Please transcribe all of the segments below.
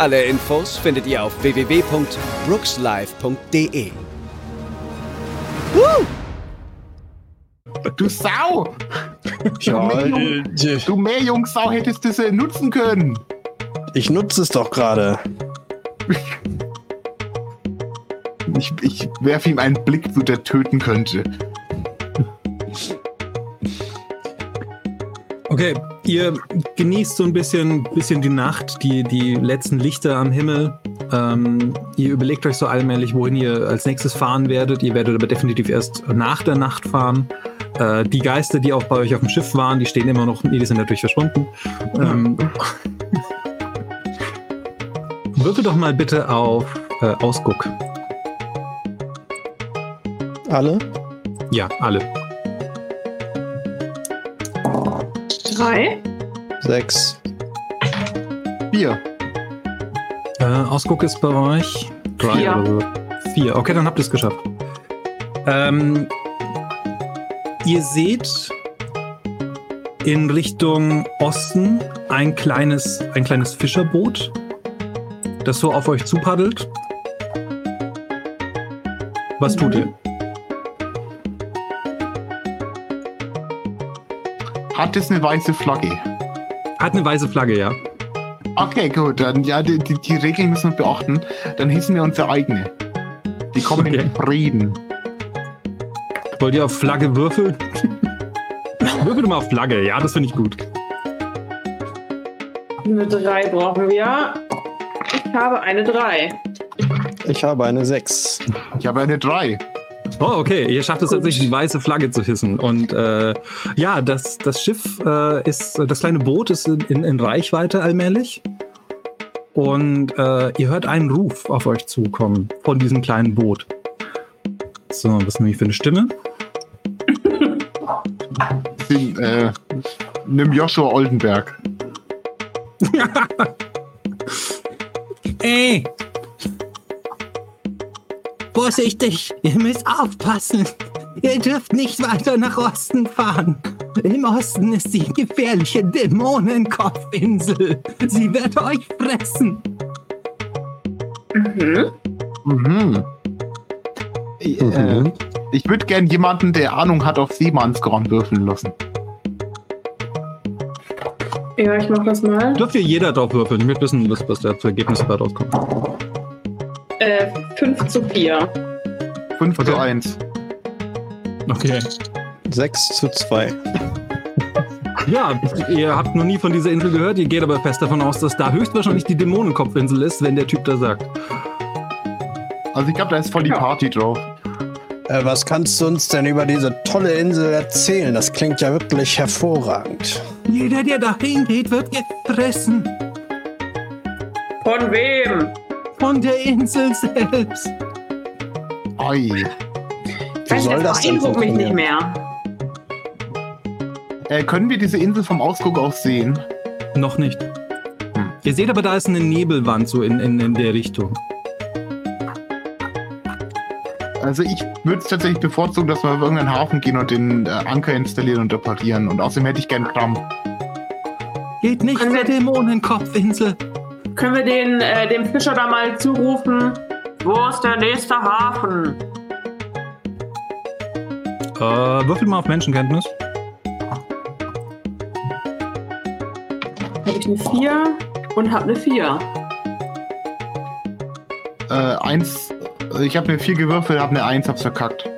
Alle Infos findet ihr auf www.brookslive.de. Du Sau! Ja, Du Meerjungssau hättest das nutzen können. ich nutze es doch gerade. Ich, ich werfe ihm einen Blick zu, der töten könnte. Okay, ihr genießt so ein bisschen, bisschen die Nacht, die, die letzten Lichter am Himmel. Ähm, ihr überlegt euch so allmählich, wohin ihr als nächstes fahren werdet. Ihr werdet aber definitiv erst nach der Nacht fahren. Äh, die Geister, die auch bei euch auf dem Schiff waren, die stehen immer noch, nee, die sind natürlich verschwunden. Ähm, würfel doch mal bitte auf äh, Ausguck. Alle? Ja, alle. Drei. Sechs. Vier. Äh, Ausguck ist bei euch drei Vier. oder so. Vier. Okay, dann habt ihr es geschafft. Ähm, ihr seht in Richtung Osten ein kleines, ein kleines Fischerboot, das so auf euch zupaddelt. Was tut ihr? Hat es eine weiße Flagge? Hat eine weiße Flagge, ja. Okay, gut. Dann ja, die, die, die Regeln müssen wir beachten. Dann hissen wir unsere eigene. Die kommen Okay. in Frieden. Wollt ihr auf Flagge würfeln? Würfel mal auf Flagge, ja, das finde ich gut. Eine drei brauchen wir. Ich habe eine drei. Ich habe eine Sechs. Ich habe eine drei. Oh, okay. Ihr schafft es tatsächlich, die weiße Flagge zu hissen. Und äh, ja, das, das Schiff äh, ist, das kleine Boot ist in, in, in Reichweite allmählich. Und äh, ihr hört einen Ruf auf euch zukommen von diesem kleinen Boot. So, was ist nämlich für eine Stimme? Den, äh, nimm Joshua Oldenberg. Ey! Vorsichtig, ihr müsst aufpassen. Ihr dürft nicht weiter nach Osten fahren. Im Osten ist die gefährliche Dämonenkopfinsel. Sie wird euch fressen. Mhm. Mhm. Äh, ich würde gern jemanden, der Ahnung hat, auf Seemannskorn würfeln lassen. Ja, ich mach das mal. Dürft ihr jeder drauf würfeln? Ich möchte wissen, was, was da für Ergebnisse rauskommt. Äh, 5 zu 4. 5 zu Okay. 1. Okay. Sechs zu zwei. Ja, ihr habt noch nie von dieser Insel gehört. Ihr geht aber fest davon aus, dass da höchstwahrscheinlich die Dämonenkopfinsel ist, wenn der Typ da sagt. Also ich glaube, da ist voll die. Party drauf. Äh, was kannst du uns denn über diese tolle Insel erzählen? Das klingt ja wirklich hervorragend. Jeder, der dahin geht, wird gefressen. Von wem? Von der Insel selbst. Ei. Wie Weiß, soll das beeindruckt mich nicht mehr. Äh, können wir diese Insel vom Ausguck aus sehen? Noch nicht. Ihr seht aber, da ist eine Nebelwand so in, in, in der Richtung. Also ich würde es tatsächlich bevorzugen, dass wir auf irgendeinen Hafen gehen und den äh, Anker installieren und reparieren. Und außerdem hätte ich gern Kram. Geht nicht Können wir- Dämonenkopfinsel. Können wir den, äh, dem Fischer da mal zurufen? Wo ist der nächste Hafen? Äh, würfel mal auf Menschenkenntnis. Habe ich eine 4 und habe eine 4. Äh, eins. äh, Ich habe eine 4 gewürfelt, habe eine 1, hab's verkackt.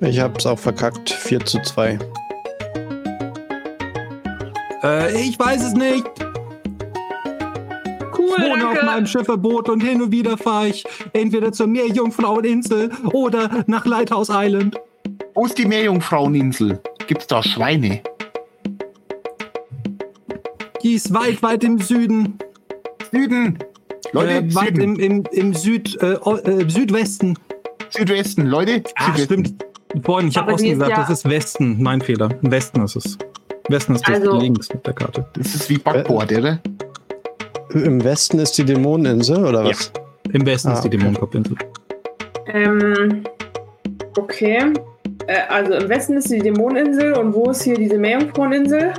Ich hab's auch verkackt. Vier zu zwei. Äh, ich weiß es nicht. Wohne auf meinem danke. Schifferboot und hin und wieder fahre ich entweder zur Meerjungfraueninsel oder nach Lighthouse Island. Wo ist die Meerjungfraueninsel? Gibt's da Schweine? Die ist weit, weit im Süden. Süden. Leute, äh, weit Süden. im, im, im Süd, äh, äh, Südwesten. Südwesten. Leute, Ah, Südwesten. stimmt. Vorhin, ich habe Osten gesagt, ja- das ist Westen. Mein Fehler. Westen ist es. Westen ist das Also- links mit der Karte. Das ist wie Backboard, oder? Im Westen ist die Dämoneninsel, oder Ja. was? Im Westen Ah, ist die okay. Dämonenkopfinsel. Ähm, okay. Äh, also im Westen ist die Dämoneninsel und wo ist hier diese Meerjungfraueninsel?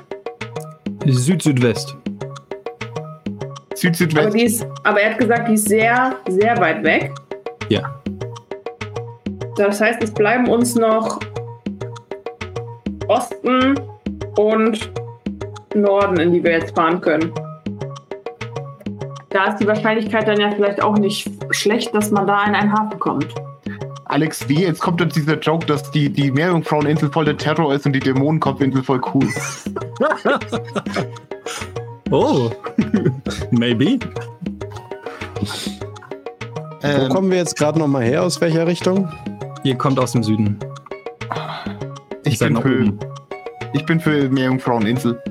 Süd-Südwest. Aber, Süd-Südwest. die ist, aber er hat gesagt, die ist sehr, sehr weit weg. Ja. Das heißt, es bleiben uns noch Osten und Norden, in die wir jetzt fahren können. Da ist die Wahrscheinlichkeit dann ja vielleicht auch nicht schlecht, dass man da in einen Hafen kommt. Alex W., jetzt kommt jetzt dieser Joke, dass die, die Meerjungfraueninsel voll der Terror ist und die Dämonenkopfinsel voll cool. Oh. Maybe. Wo Ähm, kommen wir jetzt gerade nochmal her? Aus welcher Richtung? Ihr kommt aus dem Süden. ich, seid bin für, oben. ich bin für Meerjungfraueninsel.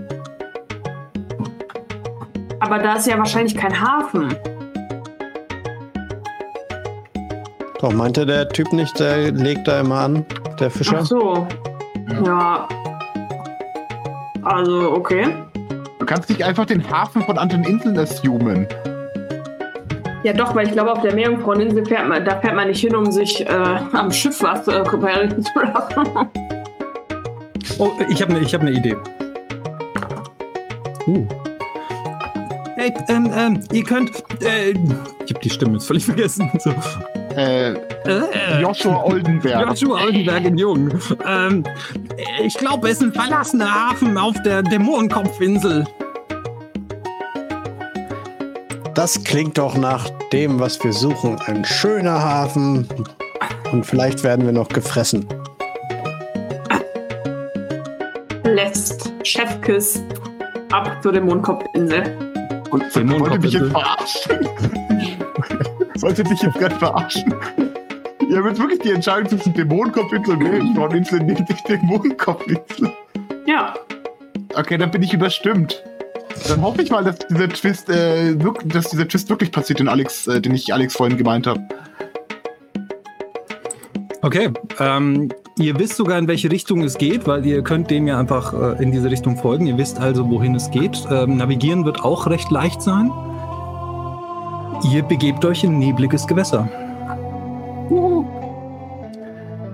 Aber da ist ja wahrscheinlich kein Hafen. Doch, meinte der Typ nicht, der legt da immer an, der Fischer? Ach so. Ja. Also, okay. Du kannst nicht einfach den Hafen von anderen Inseln assumen. Ja, doch, weil ich glaube, auf der Meerjungfraueninsel fährt man, da fährt man nicht hin, um sich äh, am Schiff was äh, reparieren zu lassen. Oh, ich habe eine ich hab ne Idee. Uh. Hey, ähm, ähm, ihr könnt. Äh, ich habe die Stimme jetzt völlig vergessen. So. Äh, Äh, Joshua Oldenberg. Joshua Oldenberg in Jung. Ähm, ich glaube, es ist ein verlassener Hafen auf der Dämonenkopfinsel. Das klingt doch nach dem, was wir suchen. Ein schöner Hafen. Und vielleicht werden wir noch gefressen. Lässt Chefkiss ab zur Dämonenkopfinsel. Und wollte mich jetzt verarschen. wollte dich jetzt gerade verarschen. Ihr habt jetzt wirklich die Entscheidung zwischen Dämonenkopfinsel und Meerjungfraueninsel, nehmt ich Dämonenkopfinsel. Ja. Okay, dann bin ich überstimmt. Dann hoffe ich mal, dass dieser Twist, äh, wirk- dass dieser Twist wirklich passiert, den Alex, äh, den ich Alex vorhin gemeint habe. Okay, ähm, ihr wisst sogar, in welche Richtung es geht, weil ihr könnt dem ja einfach äh, in diese Richtung folgen. Ihr wisst also, wohin es geht. Ähm, navigieren wird auch recht leicht sein. Ihr begebt euch in nebliges Gewässer.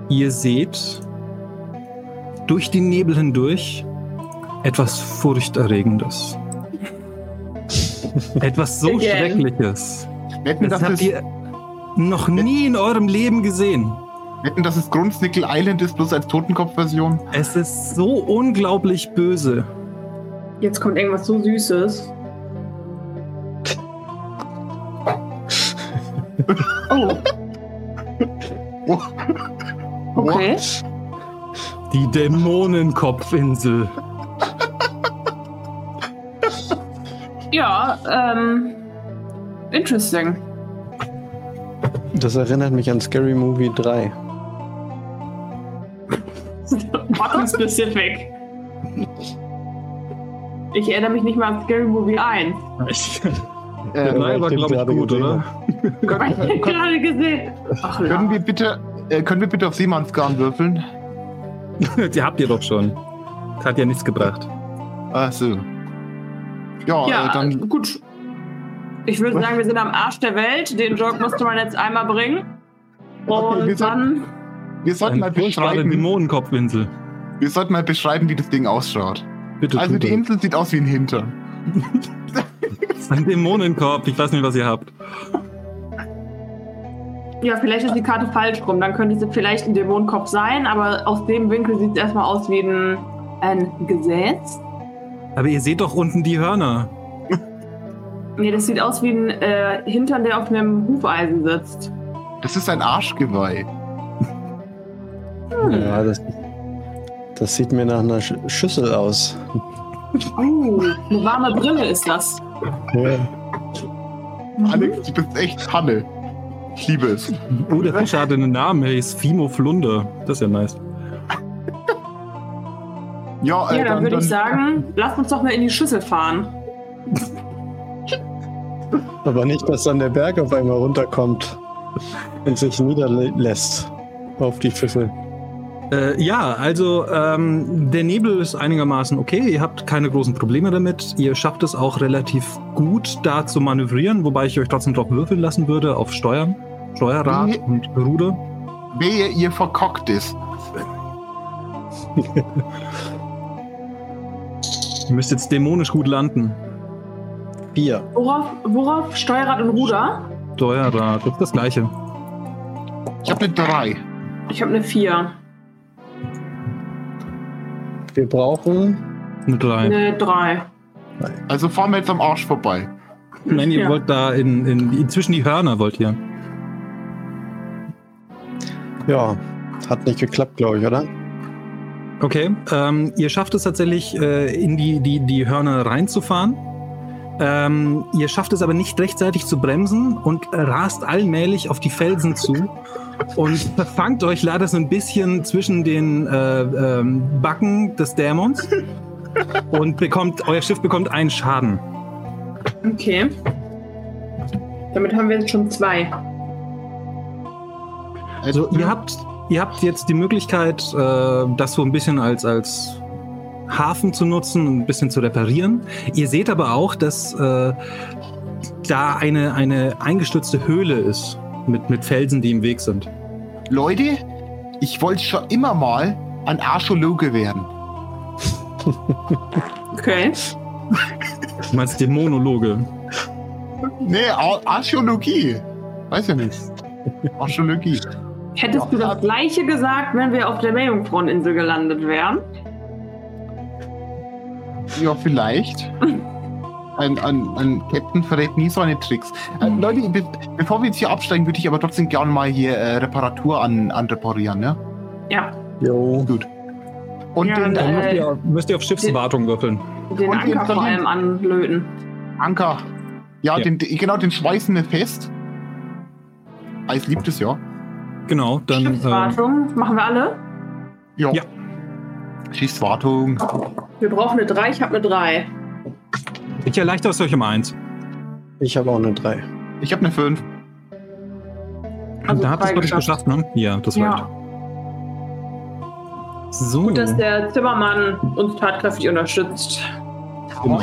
Ihr seht durch die Nebel hindurch etwas Furchterregendes. etwas so Again. Schreckliches. Das dass habt ihr noch nie in eurem Leben gesehen. Wetten, dass es Grundsnickel Island ist, bloß als Totenkopf-Version? Es ist so unglaublich böse. Jetzt kommt irgendwas so Süßes. Oh, Oh. okay. Die Dämonenkopfinsel. Ja, ähm. Interesting. Das erinnert mich an Scary Movie 3. Bottom specific. Ich erinnere mich nicht mal an Scary Movie 1. Der Äh, Nein war, glaube ich, gut, gesehen oder? Hab ich gerade gesehen. Ach, können wir bitte, äh, können wir bitte auf Seemannsgarn würfeln? Die habt ihr doch schon. Das hat ja nichts gebracht. Ach so. Ja, Ja, äh, dann gut. Ich würde sagen, wir sind am Arsch der Welt. Den Joke musste man jetzt einmal bringen. Okay, wir Und dann. wir sollten mal Eine furchtbare beschreiben, Dämonenkopfinsel. Wir sollten mal beschreiben, wie das Ding ausschaut. Bitte Also die es. Insel sieht aus wie ein Hintern. Ist ein Dämonenkopf. Ich weiß nicht, was ihr habt. Ja, vielleicht ist die Karte falsch rum. Dann könnte sie vielleicht ein Dämonenkopf sein, aber aus dem Winkel sieht es erstmal aus wie ein, ein Gesäß. Aber ihr seht doch unten die Hörner. Nee, das sieht aus wie ein äh, Hintern, der auf einem Hufeisen sitzt. Das ist ein Arschgeweih. Hm. Ja, das, das sieht mir nach einer Sch Schüssel aus. Oh, eine warme Brille ist das. Ja. Alex, du bist echt Hanne. Ich liebe es. Oh, der Fischer hatte einen Namen. Er hieß Fimo Flunder. Das ist ja nice. Ja, äh, Ja, dann würde ich sagen, lasst uns doch mal in die Schüssel fahren. Aber nicht, dass dann der Berg auf einmal runterkommt und sich niederlässt auf die Schüssel. Äh, ja, also ähm, der Nebel ist einigermaßen okay. Ihr habt keine großen Probleme damit. Ihr schafft es auch relativ gut, da zu manövrieren, wobei ich euch trotzdem doch würfeln lassen würde auf Steuern, Steuerrad Nee. und Ruder. Wehe, ihr verkockt es. Ihr müsst jetzt dämonisch gut landen. Vier. Worauf, worauf? Steuerrad und Ruder? Steuerrad, das ist das gleiche. Ich habe eine 3. Ich habe eine 4. Wir brauchen. Eine 3. Eine 3. Also fahren wir jetzt am Arsch vorbei. Nein, ihr Ja. wollt da in, in, zwischen die Hörner wollt ihr. Ja, hat nicht geklappt, glaube ich, oder? Okay, ähm, ihr schafft es tatsächlich, äh, in die, die, die Hörner reinzufahren. Ähm, ihr schafft es aber nicht rechtzeitig zu bremsen und rast allmählich auf die Felsen zu und verfangt euch leider so ein bisschen zwischen den äh, ähm, Backen des Dämons und bekommt, euer Schiff bekommt einen Schaden. Okay. Damit haben wir jetzt schon zwei. Also ihr habt, ihr habt jetzt die Möglichkeit, äh, das so ein bisschen als, als Hafen zu nutzen und ein bisschen zu reparieren. Ihr seht aber auch, dass äh, da eine, eine eingestürzte Höhle ist mit, mit Felsen, die im Weg sind. Leute, ich wollte schon immer mal ein Archäologe werden. Okay. Du meinst Dämonologe. Nee, Ar Archäologie. Weiß ja nicht. Archäologie. Hättest du das gleiche gesagt, wenn wir auf der Meerjungfraueninsel gelandet wären? Ja, vielleicht. Ein, ein, ein Captain verrät nie seine Tricks. Äh, Leute, be bevor wir jetzt hier absteigen, würde ich aber trotzdem gerne mal hier äh, Reparatur an, anreparieren, ne? Ja. Jo. Gut. Und Ja, den dann, müsst Äh, ihr, müsst ihr auf Schiffswartung würfeln. Den Und Anker vor allem anlöten. Anker. Ja, Ja. Den, genau, den schweißen wir fest. Eis liebt es ja. Genau, dann. Äh, Schiffswartung. Machen wir alle? Ja. Ja. Schießwartung. Wir brauchen eine 3, ich habe eine 3. ich erleichtere es euch um eins. Ich habe auch eine drei. Ich habe eine 5. Also da habt ihr es wirklich geschafft. geschafft, ne? Ja, das Ja. reicht. So. Gut, dass der Zimmermann uns tatkräftig unterstützt. Genau.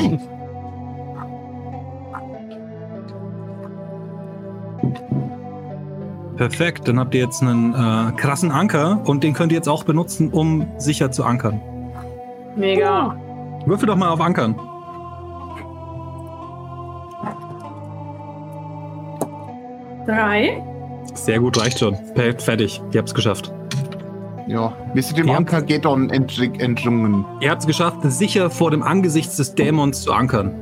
Perfekt, dann habt ihr jetzt einen äh, krassen Anker und den könnt ihr jetzt auch benutzen, um sicher zu ankern. Mega. Würfel doch mal auf Ankern. Drei. Sehr gut, reicht schon. Perfekt, fertig. Ihr habt's geschafft. Ja. Wir sind dem Ja. Anker Gedon entdr- entrungen. Ihr habt's geschafft, sicher vor dem Angesicht des Dämons zu ankern.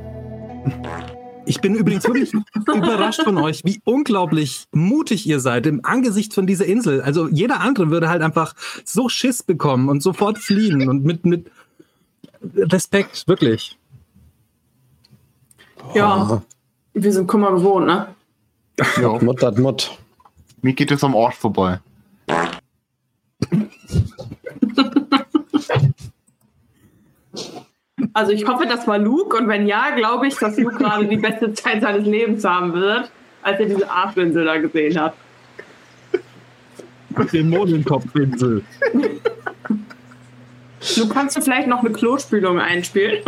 Ich bin übrigens wirklich überrascht von euch, wie unglaublich mutig ihr seid im Angesicht von dieser Insel. Also jeder andere würde halt einfach so Schiss bekommen und sofort fliehen und mit, mit Respekt, wirklich. Ja. Wir sind Kummer gewohnt, ne? Ja. Mutt hat Mutt. Mir geht es am Arsch vorbei. Also ich hoffe, das war Luke und wenn ja, glaube ich, dass Luke gerade die beste Zeit seines Lebens haben wird, als er diese Arschinsel da gesehen hat. Dämonenkopfinsel. Luke, kannst du vielleicht noch eine Klospülung einspielen?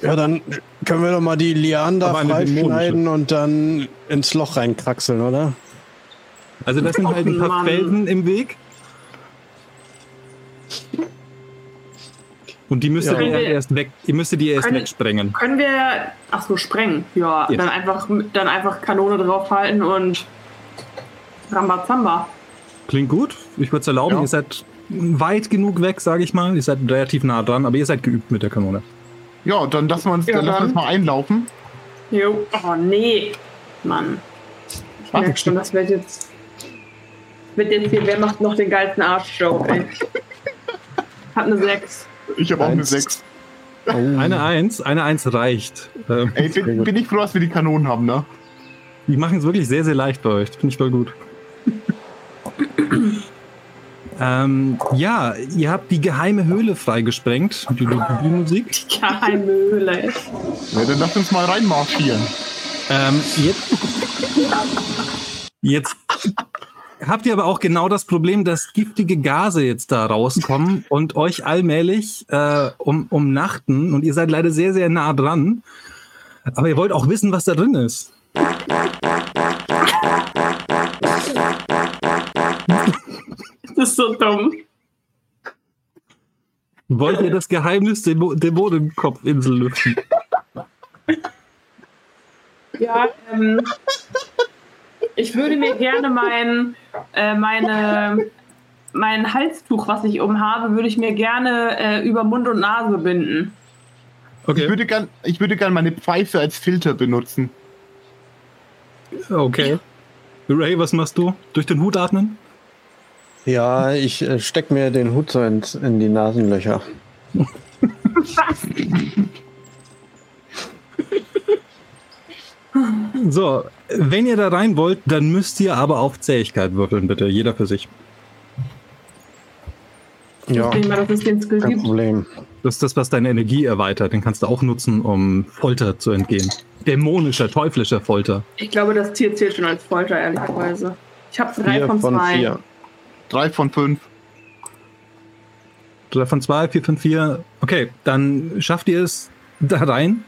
Ja, dann können wir doch mal die Lianen da freischneiden und dann ins Loch reinkraxeln, oder? Also das sind halt ein paar Mann. Felsen im Weg. Und die müsst ihr Ja. halt erst weg, ihr müsstet die erst Können- wegsprengen. Können wir, ach so, sprengen? Ja, Ja. dann einfach, dann einfach Kanone draufhalten und Rambazamba. Klingt gut. Ich würde es erlauben. Ja. Ihr seid weit genug weg, sage ich mal. Ihr seid relativ nah dran, aber ihr seid geübt mit der Kanone. Ja, dann lassen wir uns, Ja, dann lassen wir uns mal einlaufen. Jo. Oh nee. Mann. Ich merke schon, das wird jetzt. Wird jetzt hier, wer macht noch den geilsten Arsch-Joke, ey. Hat eine 6. Ich habe auch eine Eins. 6. Oh. Eine Eins, eine Eins reicht. Ähm, Ey, bin, bin ich froh, dass wir die Kanonen haben, ne? die machen es wirklich sehr, sehr leicht bei euch. Das finde ich voll gut. Ähm, ja, ihr habt die geheime Höhle freigesprengt. Die, die, die Musik. Die geheime Höhle. Ja, dann lass uns mal reinmarschieren. Ähm, jetzt, jetzt habt ihr aber auch genau das Problem, dass giftige Gase jetzt da rauskommen und euch allmählich äh, um, umnachten. Und ihr seid leider sehr, sehr nah dran. Aber ihr wollt auch wissen, was da drin ist. Das ist so dumm. Wollt ihr das Geheimnis der Mo- Dämonenkopfinsel lüften? Ja, ähm, ich würde mir gerne mein, äh, meine, mein Halstuch, was ich umhabe, würde ich mir gerne äh, über Mund und Nase binden. Ich würde gern, ich würde gern meine Pfeife als Filter benutzen. Okay. Ray, was machst du? Durch den Hut atmen? Ja, ich äh, steck mir den Hut so ins, in die Nasenlöcher. So, wenn ihr da rein wollt, dann müsst ihr aber auf Zähigkeit würfeln, bitte. Jeder für sich. Ja, Ich denke mal, dass es den Skill kein gibt. Problem. Das ist das, was deine Energie erweitert. Den kannst du auch nutzen, um Folter zu entgehen. Dämonischer, teuflischer Folter. Ich glaube, das Tier zählt schon als Folter, ehrlicherweise. Ich habe drei Vier von von zwei. vier. Drei von fünf. Drei von zwei, vier von vier. Okay, dann schafft ihr es da rein.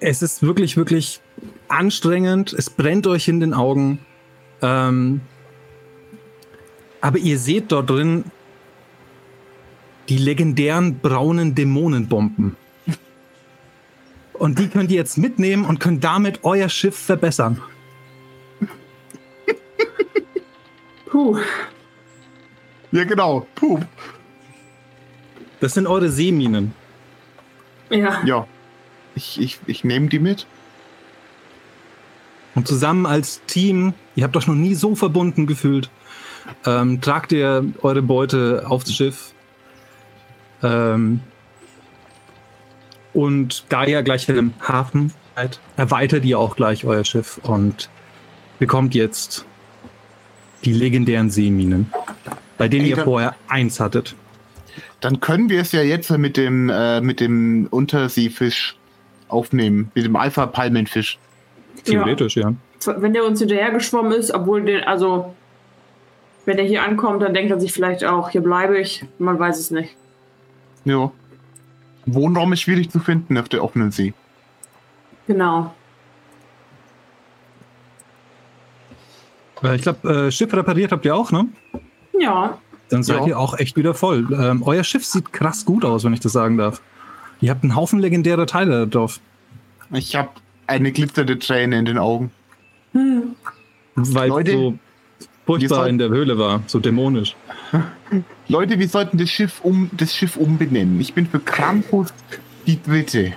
Es ist wirklich, wirklich anstrengend. Es brennt euch in den Augen. Ähm, aber ihr seht dort drin die legendären braunen Dämonenbomben. Und die könnt ihr jetzt mitnehmen und könnt damit euer Schiff verbessern. Puh. Ja, genau. Puh. Das sind eure Seeminen. Ja. Ja. Ich, ich, ich nehme die mit. Und zusammen als Team, ihr habt euch noch nie so verbunden gefühlt, ähm, tragt ihr eure Beute aufs Schiff. Ähm, und da ihr gleich im Hafen seid, erweitert ihr auch gleich euer Schiff und bekommt jetzt die legendären Seeminen, bei denen Ey, ihr vorher eins hattet. Dann können wir es ja jetzt mit dem, äh, mit dem Unterseefisch aufnehmen. Mit dem Alpha-Palmenfisch. Theoretisch, ja. Wenn der uns hinterher geschwommen ist, obwohl der, also, wenn er hier ankommt, dann denkt er sich vielleicht auch, hier bleibe ich. Man weiß es nicht. Ja. Wohnraum ist schwierig zu finden auf der offenen See. Genau. Ich glaube, äh, Schiff repariert habt ihr auch, ne? Ja. Dann seid Ja. ihr auch echt wieder voll. Ähm, euer Schiff sieht krass gut aus, wenn ich das sagen darf. Ihr habt einen Haufen legendärer Teile drauf. Ich habe eine glitzernde Träne in den Augen. Weil Leute, so furchtbar in der Höhle war, so dämonisch. Leute, wir sollten das Schiff um das Schiff umbenennen. Ich bin für Krampus die Dritte.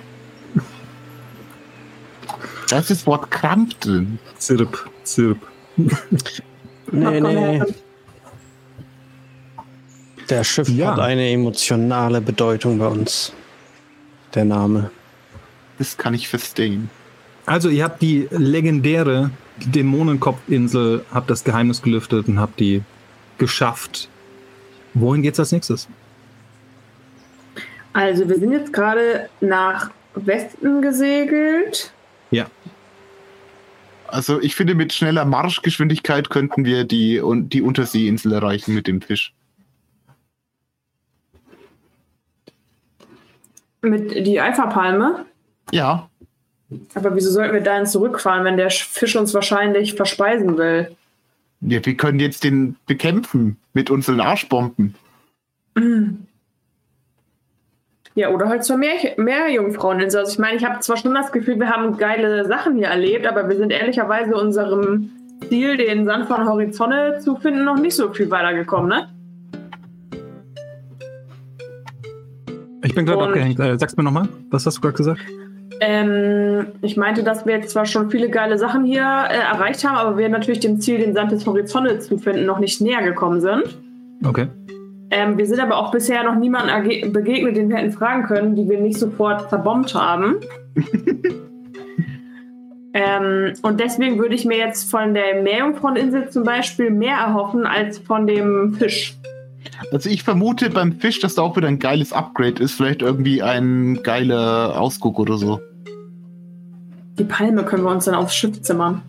Da ist das Wort Kramp drin. Zirp, zirp. Nee, nee. Der Schiff Ja. hat eine emotionale Bedeutung bei uns. Der Name. Das kann ich verstehen. Also ihr habt die legendäre Dämonenkopfinsel, habt das Geheimnis gelüftet und habt die geschafft. Wohin geht's als nächstes? Also, wir sind jetzt gerade nach Westen gesegelt. Ja. Also ich finde, mit schneller Marschgeschwindigkeit könnten wir die, und die Unterseeinsel erreichen mit dem Fisch. Mit die Alpha-Palme. Ja, Aber wieso sollten wir dahin zurückfahren, wenn der Fisch uns wahrscheinlich verspeisen will? ja wir können jetzt den bekämpfen mit unseren Arschbomben. Ja, oder halt zur Meer Meerjungfraueninsel. Also ich meine, ich habe zwar schon das Gefühl, wir haben geile Sachen hier erlebt, aber wir sind ehrlicherweise unserem Ziel, den Sand von Horizonte zu finden, noch nicht so viel weitergekommen, ne? Ich bin gerade abgehängt. Äh, sag's mir nochmal. Was hast du gerade gesagt? Ähm, ich meinte, dass wir jetzt zwar schon viele geile Sachen hier äh, erreicht haben, aber wir natürlich dem Ziel, den Sand des Horizontes zu finden, noch nicht näher gekommen sind. Okay. Ähm, wir sind aber auch bisher noch niemandem begegnet, den wir hätten fragen können, die wir nicht sofort zerbombt haben. äh, Ähm, und deswegen würde ich mir jetzt von der Meerjungfraueninsel zum Beispiel mehr erhoffen als von dem Fisch. Also ich vermute beim Fisch, dass da auch wieder ein geiles Upgrade ist. Vielleicht irgendwie ein geiler Ausguck oder so. Die Palme können wir uns dann aufs Schiff zimmern.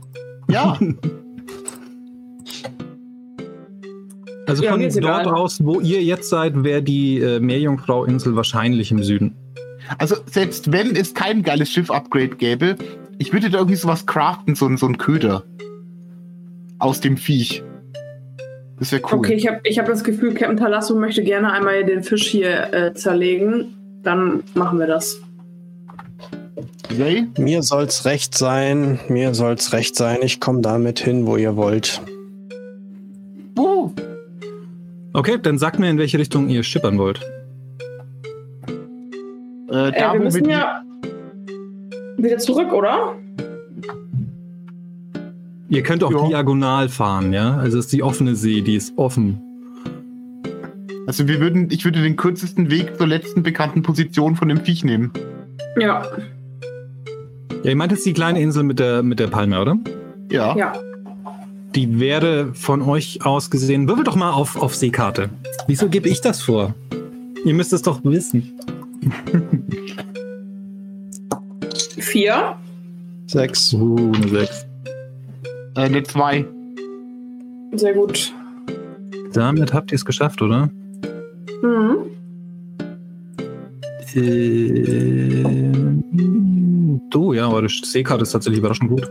Ja. Also Ja, von dort egal. aus, wo ihr jetzt seid, wäre die äh, Meerjungfrau-Insel wahrscheinlich im Süden. Also selbst wenn es kein geiles Schiff-Upgrade gäbe, ich würde da irgendwie sowas craften, so, ein- so ein Köder. Aus dem Viech. Das wäre cool. Okay, ich habe ich hab das Gefühl, Captain Talasso möchte gerne einmal den Fisch hier äh, zerlegen. Dann machen wir das. Ray? Mir soll's recht sein. Mir soll's recht sein. Ich komme damit hin, wo ihr wollt. Okay, dann sagt mir, in welche Richtung ihr schippern wollt. äh, Äh, da, wir wo müssen wir ja wieder zurück, oder? Ihr könnt auch Ja. diagonal fahren, ja? Also es ist die offene See, die ist offen. also wir würden, ich würde den kürzesten Weg zur letzten bekannten Position von dem Viech nehmen. Ja, Ja, ihr meint jetzt die kleine Insel mit der, mit der Palme, oder? Ja. ja. Die wäre von euch aus gesehen. Würfel doch mal auf, auf Seekarte. Wieso gebe ich das vor? Ihr müsst es doch wissen. Vier. Sechs. Uh, eine 6. Äh, eine 2. Sehr gut. Damit habt ihr es geschafft, oder? Mhm. Äh, du, ja, eure Seekarte ist tatsächlich überraschend gut.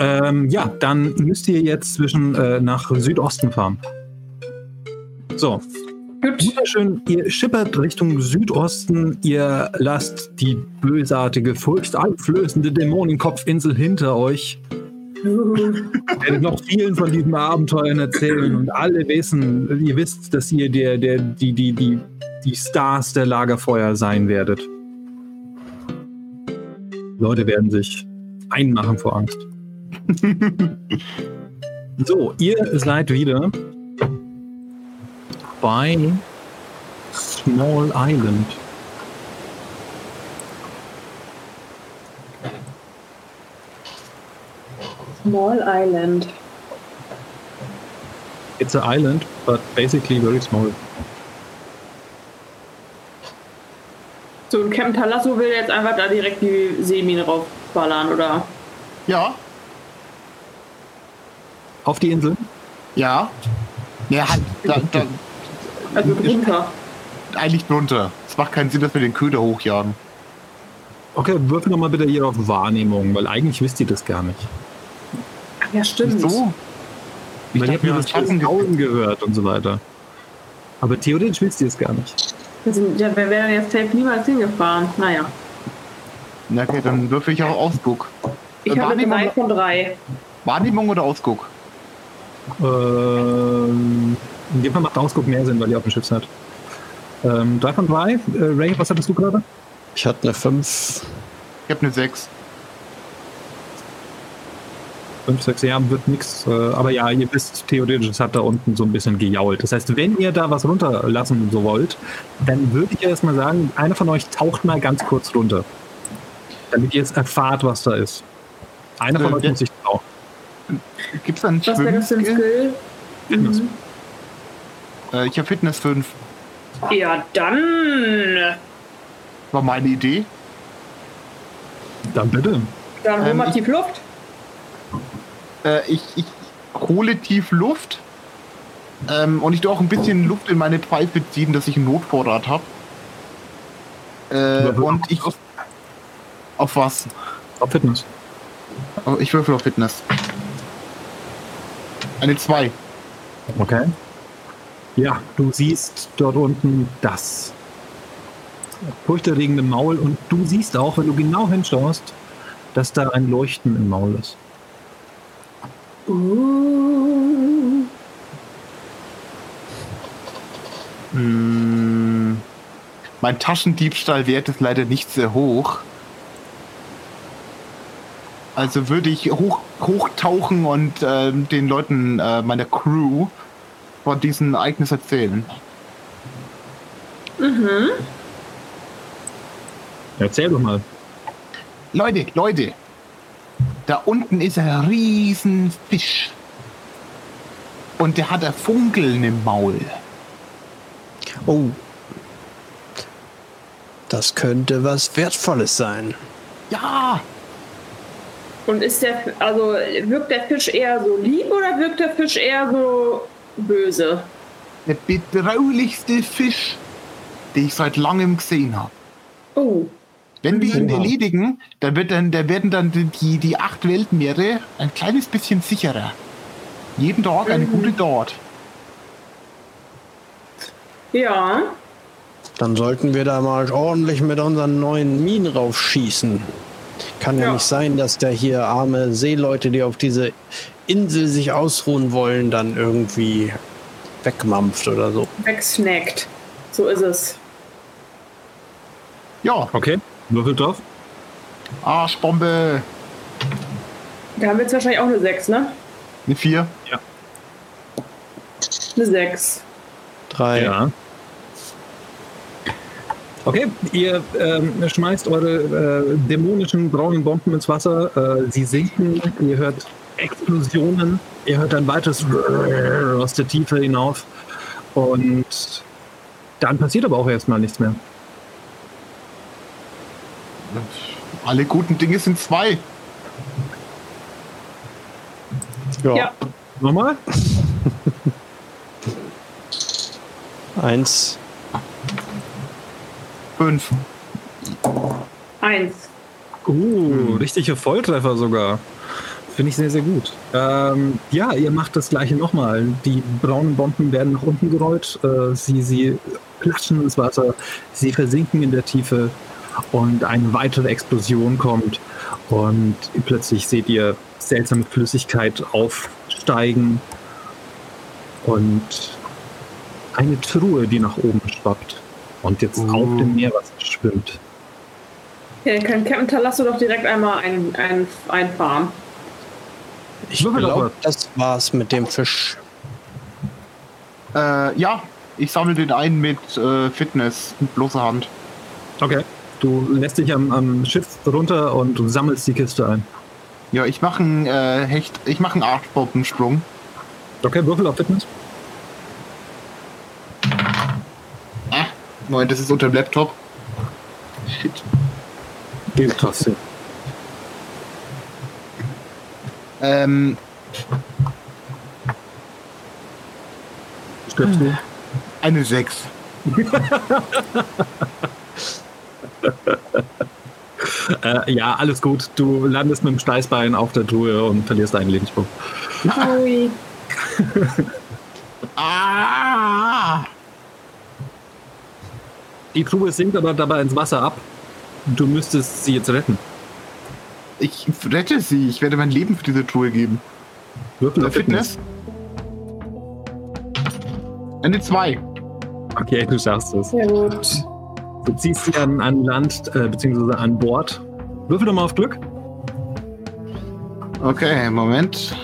Ähm, ja, dann müsst ihr jetzt zwischen äh, nach Südosten fahren. So, Gut. wunderschön. Ihr schippert Richtung Südosten. Ihr lasst die bösartige, furchteinflößende Dämonenkopfinsel hinter euch. Ich werde noch vielen von diesen Abenteuern erzählen und alle wissen, ihr wisst, dass ihr der, der, die, die, die, die Stars der Lagerfeuer sein werdet. Leute werden sich einmachen vor Angst. so, ihr seid wieder bei Small Island. Small Island. It's an island, but basically very small. So, und Captain Talasso will jetzt einfach da direkt die Seemine raufballern, oder? Ja. Auf die Insel? Ja. Ja, halt, da, da, Also drunter. eigentlich drunter. Es macht keinen Sinn, dass wir den Köder hochjagen. Okay, würfel nochmal bitte hier auf Wahrnehmung, weil eigentlich wisst ihr das gar nicht. Ja, stimmt. So? Ich nur haben das Tausend gehört und so weiter. Aber theoretisch wisst ihr es gar nicht. Wir, sind, ja, wir wären jetzt safe niemals hingefahren. Naja. Na okay, dann würfel ich auch Ausguck. Ich Äh, habe drei von drei. Wahrnehmung oder Ausguck? Ähm, in dem Fall macht Ausguck mehr Sinn, weil ihr auf dem Schiff seid. Ähm, drei von drei. Äh, Ray, was hattest du gerade? Ich hatte eine fünf. Ich habe eine 6. Fünf, sechs, ja, wird nix. Äh, aber ja, ihr wisst theoretisch, es hat da unten so ein bisschen gejault. Das heißt, wenn ihr da was runterlassen so wollt, dann würde ich erst mal sagen, einer von euch taucht mal ganz kurz runter. Damit ihr jetzt erfahrt, was da ist. Einer von Äh, euch muss sich. Gibt es da einen Was wäre das für ein? Skill? Fitness. Äh, ich habe Fitness 5. Ja, dann. War meine Idee. Dann bitte. Dann hol Ähm, mal ich- tief Luft. Äh, ich, ich hole tief Luft. Ähm, und ich tue auch ein bisschen Luft in meine Pfeife ziehen, dass ich einen Notvorrat habe. Äh, und ich. Auf was? Auf Fitness. Oh, Ich würfel auf Fitness. Eine 2. Okay. Ja, du siehst dort unten das furchterregende Maul und du siehst auch, wenn du genau hinschaust, dass da ein Leuchten im Maul ist. Uh. Mein Taschendiebstahlwert ist leider nicht sehr hoch. Also würde ich hoch, hochtauchen und ähm, den Leuten äh, meiner Crew von diesem Ereignis erzählen. Mhm. Erzähl doch mal. Leute, Leute, Da unten ist ein riesen Fisch. Und der hat ein Funkeln im Maul. Oh. Das könnte was Wertvolles sein. Ja, Und ist der, also wirkt der Fisch eher so lieb oder wirkt der Fisch eher so böse? der betraulichste Fisch, den ich seit langem gesehen habe. Oh, Wenn wir ihn Oha. erledigen, dann, wird dann, da werden dann die, die acht Weltmeere ein kleines bisschen sicherer. Jeden Tag eine gute Dort. ja. Dann sollten wir da mal ordentlich mit unseren neuen Minen raufschießen. Kann ja, Ja. nicht sein, dass da hier arme Seeleute, die auf diese Insel sich ausruhen wollen, dann irgendwie wegmampft oder so. Wegsnackt. So ist es. Ja, Okay, würfelt drauf. Arschbombe. Da haben wir jetzt wahrscheinlich auch eine 6, ne? Eine vier. Eine 6. Drei. Ja. Okay, ihr ähm, schmeißt eure äh, dämonischen braunen Bomben ins Wasser. Äh, sie sinken. Ihr hört Explosionen. Ihr hört ein weiteres aus der Tiefe hinauf. Und dann passiert aber auch erstmal nichts mehr. Alle guten Dinge sind zwei. Ja. Ja. Nochmal? Eins. Fünf. Eins. Uh, richtiger Volltreffer sogar. Finde ich sehr, sehr gut. Ähm, ja, ihr macht das gleiche nochmal. Die braunen Bomben werden nach unten gerollt. Äh, sie, sie platschen ins Wasser. Sie versinken in der Tiefe. Und eine weitere Explosion kommt. Und plötzlich seht ihr seltsame Flüssigkeit aufsteigen. Und eine Truhe, die nach oben schwappt. Und jetzt auf Uh. dem Meerwasser schwimmt. Ja, dann kann Captain Talasso doch direkt einmal ein, ein, einfahren. Ich glaube, das war's mit dem Fisch. Äh, ja, ich sammle den ein mit äh, Fitness, mit bloßer Hand. Okay. Du lässt dich am, am Schiff runter und du sammelst die Kiste ein. Ja, ich mache einen äh, Hecht, ich mache einen Arschbombensprung. Okay, Würfel auf Fitness. Moment, das ist unter dem Laptop. Shit. Geht trotzdem. Ähm, Stirbst du? eine 6. Äh, ja, alles gut. Du landest mit dem Steißbein auf der Truhe und verlierst einen Lebenspunkt. Ui. Die Truhe sinkt aber dabei ins Wasser ab. Du müsstest sie jetzt retten. Ich rette sie. Ich werde mein Leben für diese Truhe geben. Würfel auf Fitness. Eine 2. Okay, du schaffst es. Sehr gut. Du ziehst sie an, an Land, äh, beziehungsweise an Bord. Würfel doch mal auf Glück. Okay, Moment.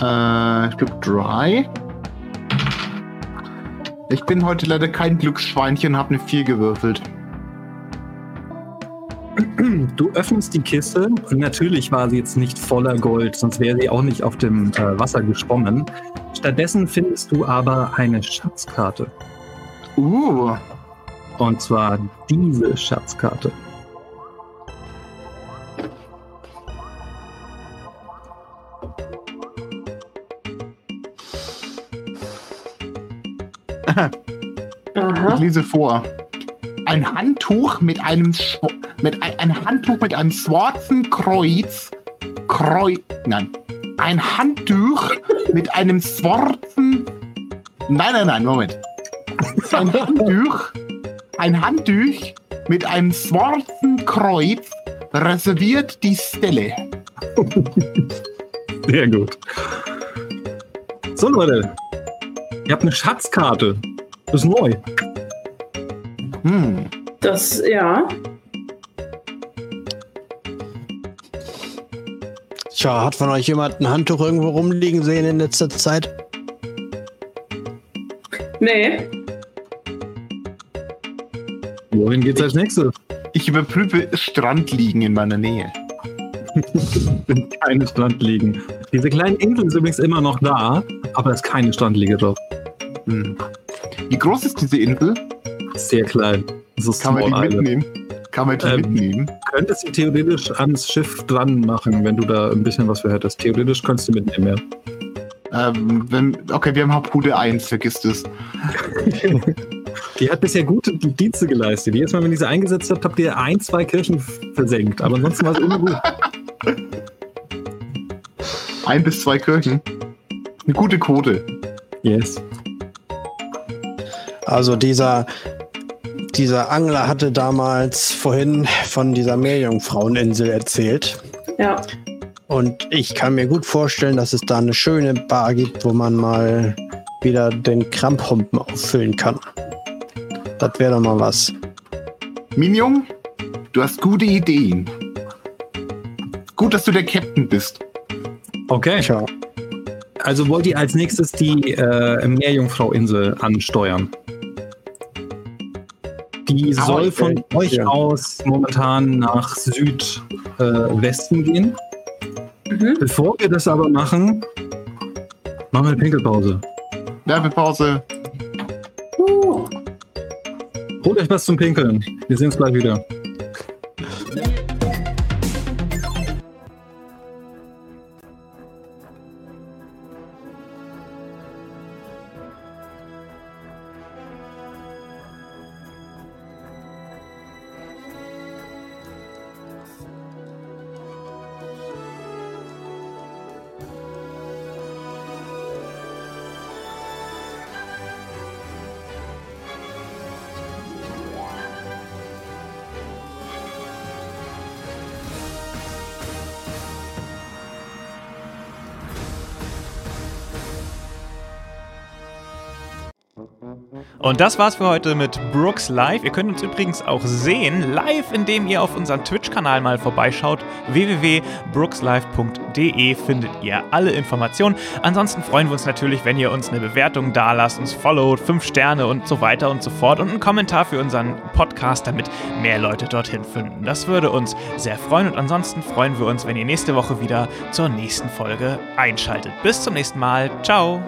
Äh, ich glaube 3. Ich bin heute leider kein Glücksschweinchen, habe eine 4 gewürfelt. Du öffnest die Kiste und natürlich war sie jetzt nicht voller Gold, sonst wäre sie auch nicht auf dem äh, Wasser geschwommen. Stattdessen findest du aber eine Schatzkarte. Uh, Und zwar diese Schatzkarte. Ich Aha. lese vor. Ein Handtuch mit einem Schw mit ein, ein Handtuch mit einem schwarzen Kreuz. Kreuz. Nein. Ein Handtuch mit einem schwarzen. Nein, nein, nein, Moment. Ein Handtuch. Ein Handtuch mit einem schwarzen Kreuz reserviert die Stelle. Sehr gut. So, Leute. Ihr habt eine Schatzkarte. Das ist neu. Hm. Das, ja. Tja, hat von euch jemand ein Handtuch irgendwo rumliegen sehen in letzter Zeit? Nee. Wohin geht's als nächstes? Ich überprüfe Strandliegen in meiner Nähe. sind keine Strandliegen. Diese kleine Insel ist übrigens immer noch da, aber es ist keine Strandliege drauf. Hm. Wie groß ist diese Insel? Sehr klein. Das ist Kann man die Island. mitnehmen? Kann man die Ähm, mitnehmen? Könntest du theoretisch ans Schiff dran machen, wenn du da ein bisschen was für hättest. Theoretisch könntest du mitnehmen, ja. Ähm, wenn, okay, wir haben Harpune 1, vergiss das. Die hat bisher gute Dienste geleistet. Jedes Mal, wenn ihr sie eingesetzt habt, habt ihr ein, zwei Kirchen versenkt. Aber ansonsten war es immer gut. Ein bis zwei Kirchen. Eine gute Quote. Yes. Also dieser, dieser Angler hatte damals vorhin von dieser Meerjungfraueninsel erzählt. Ja. Und ich kann mir gut vorstellen, dass es da eine schöne Bar gibt, wo man mal wieder den Kramphumpen auffüllen kann. Das wäre doch mal was. Minjung, du hast gute Ideen. Gut, dass du der Captain bist. Okay. Tja, Also wollt ihr als nächstes die äh, Meerjungfrau-Insel ansteuern? Die Ah, soll von euch Ja. aus momentan nach Südwesten gehen. Mhm. Bevor wir das aber machen, machen wir eine Pinkelpause. Werbepause. Uh, Holt euch was zum Pinkeln. Wir sehen uns gleich wieder. Und das war's für heute mit Brooks Live. Ihr könnt uns übrigens auch sehen, live, indem ihr auf unseren Twitch-Kanal mal vorbeischaut. www.brookslive.de findet ihr alle Informationen. Ansonsten freuen wir uns natürlich, wenn ihr uns eine Bewertung da lasst, uns followt, 5 Sterne und so weiter und so fort und einen Kommentar für unseren Podcast, damit mehr Leute dorthin finden. Das würde uns sehr freuen und ansonsten freuen wir uns, wenn ihr nächste Woche wieder zur nächsten Folge einschaltet. Bis zum nächsten Mal. Ciao.